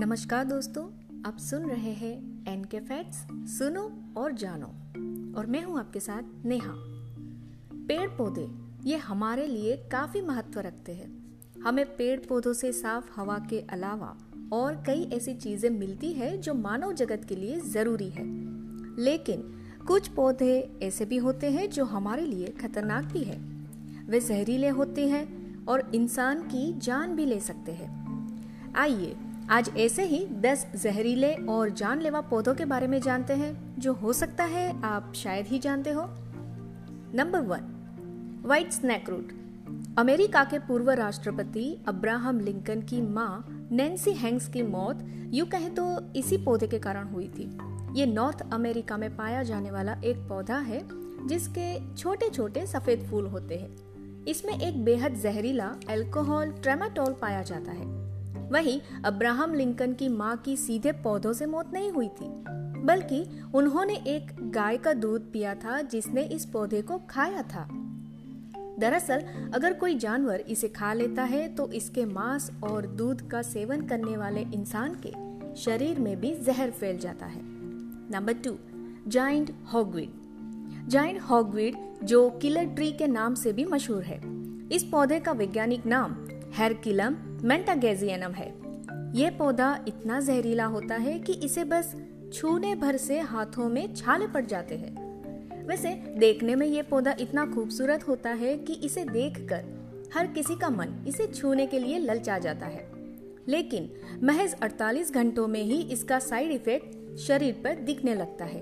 नमस्कार दोस्तों, आप सुन रहे हैं एन के फैक्ट्स सुनो और जानो। और मैं हूँ आपके साथ नेहा। पेड़ पौधे ये हमारे लिए काफ़ी महत्व रखते हैं। हमें पेड़ पौधों से साफ़ हवा के अलावा और कई ऐसी चीज़ें मिलती है जो मानव जगत के लिए ज़रूरी है। लेकिन, कुछ पौधे ऐसे भी होते हैं जो हमारे लिए खतरनाक भी है। वे जहरीले होते हैं और इंसान की जान भी ले सकते हैं। आइए आज ऐसे ही 10 जहरीले और जानलेवा पौधों के बारे में जानते हैं, जो हो सकता है आप शायद ही जानते हो। Number one white snake root America के पूर्व राष्ट्रपति अब्राहम लिंकन की माँ नैन्सी हैंक्स की मौत, यू कहे तो इसी पौधे के कारण हुई थी। ये नॉर्थ अमेरिका में पाया जाने वाला एक पौधा है, जिसके छोटे छोटे सफ़ेद फूल होते हैं। इसमें एक बेहद जहरीला अल्कोहल ट्रेमाटोल पाया जाता है। वहीं अब्राहम लिंकन की माँ की सीधे पौधों से मौत नहीं हुई थी, बल्कि उन्होंने एक गाय का दूध पिया था जिसने इस पौधे को खाया था। दरअसल, अगर कोई जानवर इसे खा लेता है तो इसके मांस और दूध का सेवन करने वाले इंसान के शरीर में भी जहर फैल जाता है। Number two, giant hogweed. Giant hogweed, जो किलर ट्री के नाम से भी मशहूर है। इस पौधे का वैज्ञानिक नाम हेरकिलम मेंटागेजियनम है। ये पौधा इतना जहरीला होता है कि इसे बस छूने भर से हाथों में छाले पड़ जाते हैं। वैसे, देखने में ये पौधा इतना खूबसूरत होता है कि इसे देखकर हर किसी का मन इसे छूने के लिए ललचा जाता है। लेकिन, महज 48 घंटों में ही इसका साइड इफ़ेक्ट शरीर पर दिखने लगता है।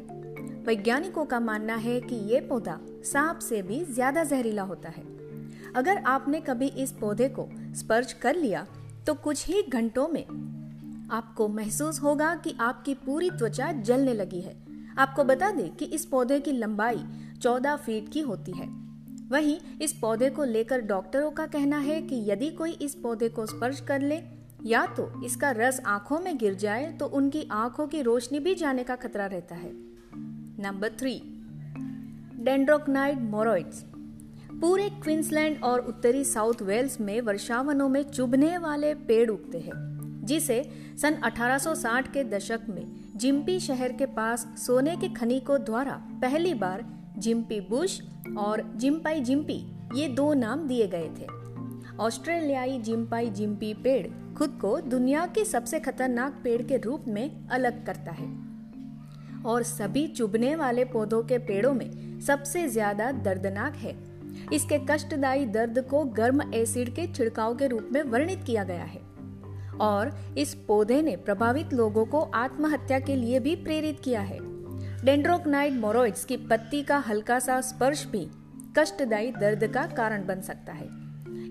वैज्ञानिकों का मानना है कि ये पौधा सांप से भी ज़्यादा जहरीला होता है। अगर आपने कभी इस पौधे को स्पर्श कर लिया तो कुछ ही घंटों में आपको महसूस होगा कि आपकी पूरी त्वचा जलने लगी है। आपको बता दें कि इस पौधे की लंबाई 14 फीट की होती है। वहीं इस पौधे को लेकर डॉक्टरों का कहना है कि यदि कोई इस पौधे को स्पर्श कर ले, या तो इसका रस आँखों में गिर जाए तो उनकी आँखों की रोशनी भी जाने का खतरा रहता है। Number three, dendrocnide moroides. पूरे क्वींसलैंड और उत्तरी साउथ वेल्स में वर्षावनों में चुभने वाले पेड़ उगते हैं, जिसे सन 1860 के दशक में जिम्पी शहर के पास सोने के खनिकों द्वारा पहली बार जिम्पी बुश और जिम्पाई जिम्पी ये दो नाम दिए गए थे। ऑस्ट्रेलियाई जिम्पाई जिम्पी पेड़ खुद को दुनिया के सबसे खतरनाक पेड़ के रूप में अलग करता है और सभी चुभने वाले पौधों के पेड़ों में सबसे ज़्यादा दर्दनाक है। इसके कष्टदायी दर्द को गर्म एसिड के छिड़काव के रूप में वर्णित किया गया है। और इस पौधे ने प्रभावित लोगों को आत्महत्या के लिए भी प्रेरित किया है। डेंड्रोकनाइड मोरोइड्स की पत्ती का हल्का सा स्पर्श भी कष्टदायी दर्द का कारण बन सकता है।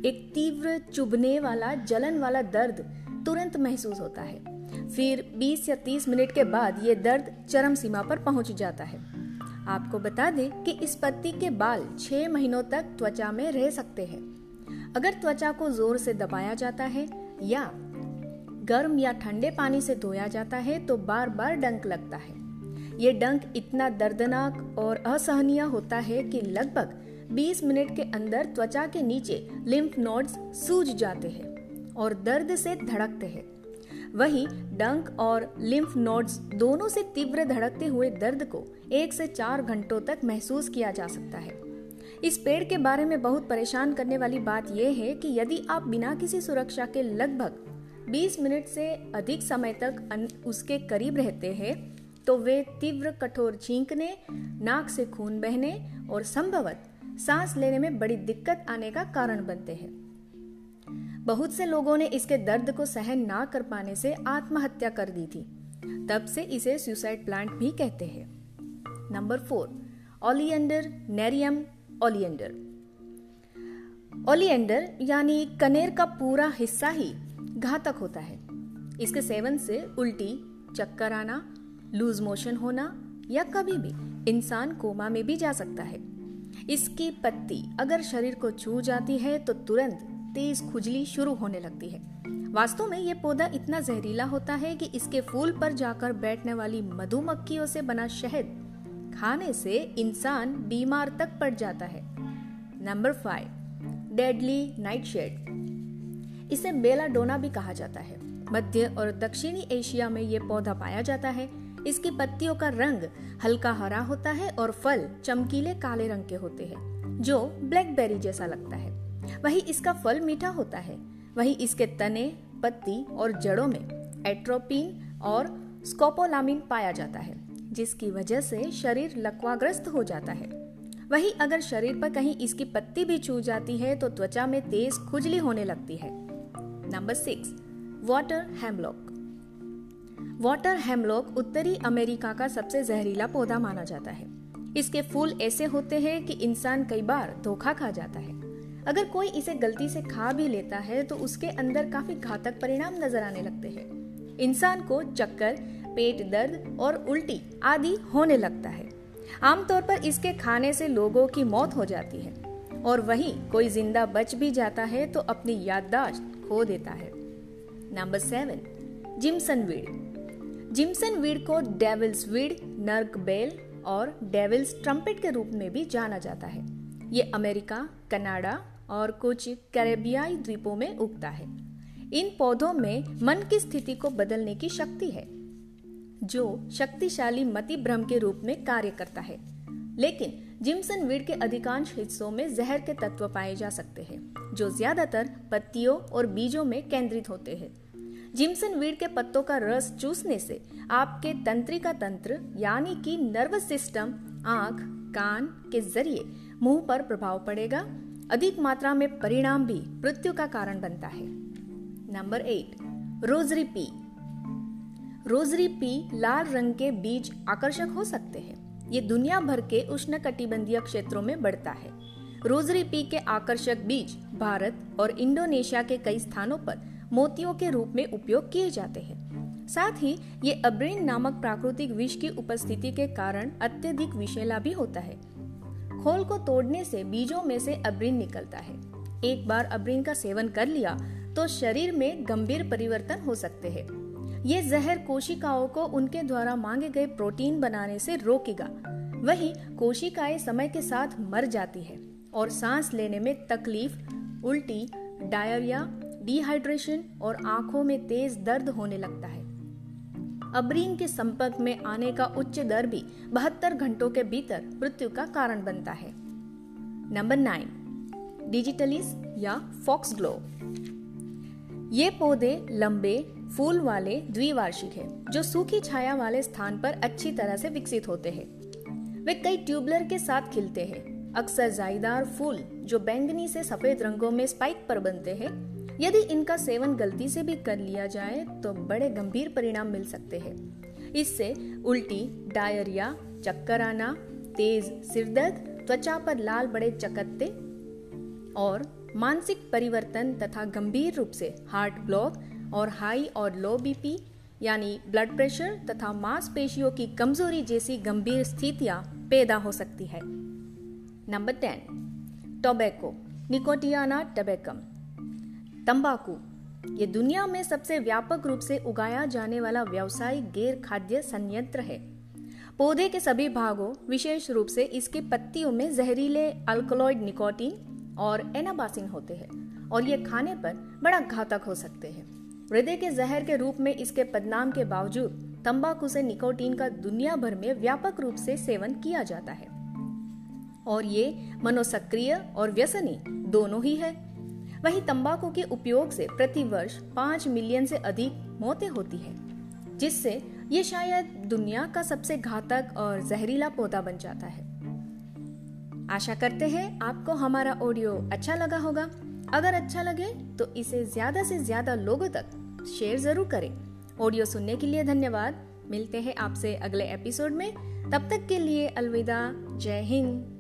एक तीव्र चुभने वाला, जलन वाला दर्द तुरंत महसूस होता है। फिर 20 या 30 मिनट के बाद ये दर्द चरम सीमा पर पहुँच जाता है। आपको बता दें कि इस पत्ती के बाल छह महीनों तक त्वचा में रह सकते हैं। अगर त्वचा को ज़ोर से दबाया जाता है या गर्म या ठंडे पानी से धोया जाता है तो बार बार डंक लगता है। ये डंक इतना दर्दनाक और असहनीय होता है कि लगभग 20 मिनट के अंदर त्वचा के नीचे लिम्फ नोड्स सूज जाते हैं और दर्द से धड़कते हैं। वहीं डंक और लिम्फ नोड्स दोनों से तीव्र धड़कते हुए दर्द को एक से चार घंटों तक महसूस किया जा सकता है। इस पेड़ के बारे में बहुत परेशान करने वाली बात यह है कि यदि आप बिना किसी सुरक्षा के लगभग 20 मिनट से अधिक समय तक उसके करीब रहते हैं तो वे तीव्र कठोर छींकने, नाक से खून बहने और संभवत सांस लेने में बड़ी दिक्कत आने का कारण बनते हैं। बहुत से लोगों ने इसके दर्द को सहन ना कर पाने से आत्महत्या कर दी थी। तब से इसे सुसाइड प्लांट भी कहते हैं। Number four oleander nerium oleander oleander यानी कनेर का पूरा हिस्सा ही घातक होता है। इसके सेवन से उल्टी, चक्कर आना लूज मोशन होना या कभी भी इंसान कोमा में भी जा सकता है। इसकी पत्ती अगर शरीर को छू जाती है तो तुरंत तेज खुजली शुरू होने लगती है। वास्तव में ये पौधा इतना जहरीला होता है कि इसके फूल पर जाकर बैठने वाली मधुमक्खियों से बना शहद खाने से इंसान बीमार तक पड़ जाता है। Number five deadly nightshade इसे बेलाडोना भी कहा जाता है। मध्य और दक्षिणी एशिया में ये पौधा पाया जाता है। इसकी पत्तियों का रंग हल्का हरा होता है और फल चमकीले काले रंग के होते हैं, जो ब्लैकबेरी जैसा लगता है। वही इसका फल मीठा होता है। वही इसके तने, पत्ती और जड़ों में एट्रोपिन और स्कोपोलामिन पाया जाता है, जिसकी वजह से शरीर लकवाग्रस्त हो जाता है। वही अगर शरीर पर कहीं इसकी पत्ती भी छू जाती है तो त्वचा में तेज खुजली होने लगती है। Number six, water hemlock. Water hemlock उत्तरी अमेरिका का सबसे जहरीला पौधा माना जाता है। इसके फूल ऐसे होते हैं कि इंसान कई बार धोखा खा जाता है। अगर कोई इसे गलती से खा भी लेता है तो उसके अंदर काफ़ी घातक परिणाम नज़र आने लगते हैं। इंसान को चक्कर, पेट दर्द और उल्टी आदि होने लगता है। आमतौर पर इसके खाने से लोगों की मौत हो जाती है, और वहीं कोई ज़िंदा बच भी जाता है तो अपनी याददाश्त खो देता है। Number seven, jimson weed. Jimson weed को डेविल्स वीड, नर्क बेल और डेविल्स ट्रम्पेट के रूप में भी जाना जाता है। ये अमेरिका, कनाडा और कुछ कैरेबियाई द्वीपों में उगता है। इन पौधों में मन की स्थिति को बदलने की शक्ति है, जो शक्तिशाली मति भ्रम के रूप में कार्य करता है। लेकिन जिम्सन वीड के अधिकांश हिस्सों में जहर के तत्व पाए जा सकते हैं, जो ज़्यादातर पत्तियों और बीजों में केंद्रित होते हैं। जिम्सन वीड के पत्तों का रस चूसने से आपके तंत्रिका तंत्र, यानी कि नर्वस सिस्टम, आँख, कान के ज़रिए मुँह पर प्रभाव पड़ेगा अधिक मात्रा में परिणाम भी मृत्यु का कारण बनता है। Number eight, rosary pea. Rosary pea लाल रंग के बीज आकर्षक हो सकते हैं। ये दुनिया भर के उष्ण कटिबंधीय क्षेत्रों में बढ़ता है। रोजरी पी के आकर्षक बीज भारत और इंडोनेशिया के कई स्थानों पर मोतियों के रूप में उपयोग किए जाते हैं। साथ ही ये अब्रीन नामक प्राकृतिक विष की उपस्थिति के कारण अत्यधिक विषैला भी होता है। खोल को तोड़ने से बीजों में से अब्रीन निकलता है। एक बार अब्रीन का सेवन कर लिया तो शरीर में गंभीर परिवर्तन हो सकते हैं। ये जहर कोशिकाओं को उनके द्वारा मांगे गए प्रोटीन बनाने से रोकेगा। वही कोशिकाएँ समय के साथ मर जाती है और सांस लेने में तकलीफ़, उल्टी, डायरिया, डिहाइड्रेशन और आँखों में तेज दर्द होने लगता है। अब्रीन के संपर्क में आने का उच्च दर भी बहत्तर घंटों के भीतर मृत्यु का कारण बनता है। नंबर नाइन डिजिटलिस या फॉक्स ग्लो। ये पौधे लंबे, फूल वाले, द्विवार्षिक है, जो सूखी छाया वाले स्थान पर अच्छी तरह से विकसित होते हैं। वे कई ट्यूबलर के साथ खिलते हैं। अक्सर जायदार फूल, जो बैंगनी से सफ़ेद रंगों में स्पाइक पर बनते हैं यदि इनका सेवन गलती से भी कर लिया जाए तो बड़े गंभीर परिणाम मिल सकते हैं। इससे उल्टी, डायरिया, चक्कर आना, तेज सिरदर्द, त्वचा पर लाल बड़े चकत्ते और मानसिक परिवर्तन तथा गंभीर रूप से हार्ट ब्लॉक और हाई और लो बीपी, यानी ब्लड प्रेशर तथा मांसपेशियों की कमज़ोरी जैसी गंभीर स्थितियाँ पैदा हो सकती है। Number ten, tobacco, nicotiana tabacum. तंबाकू। ये दुनिया में सबसे व्यापक रूप से उगाया जाने वाला व्यावसायिक गैर खाद्य संयंत्र है। पौधे के सभी भागों, विशेष रूप से इसकी पत्तियों में जहरीले अल्कोलॉइड निकोटीन और एनाबासिन होते हैं और ये खाने पर बड़ा घातक हो सकते हैं। हृदय के जहर के रूप में इसके पदनाम के बावजूद तंबाकू से निकोटीन का दुनिया भर में व्यापक रूप से सेवन किया जाता है। और ये मनोसक्रिय और व्यसनी दोनों ही है। वही तंबाकू के उपयोग से प्रति वर्ष पाँच मिलियन से अधिक मौतें होती है, जिससे ये शायद दुनिया का सबसे घातक और जहरीला पौधा बन जाता है। आशा करते हैं आपको हमारा ऑडियो अच्छा लगा होगा। अगर अच्छा लगे तो इसे ज़्यादा से ज़्यादा लोगों तक शेयर ज़रूर करें। ऑडियो सुनने के लिए धन्यवाद। मिलते हैं आपसे अगले एपिसोड में। तब तक के लिए अलविदा। जय हिंद।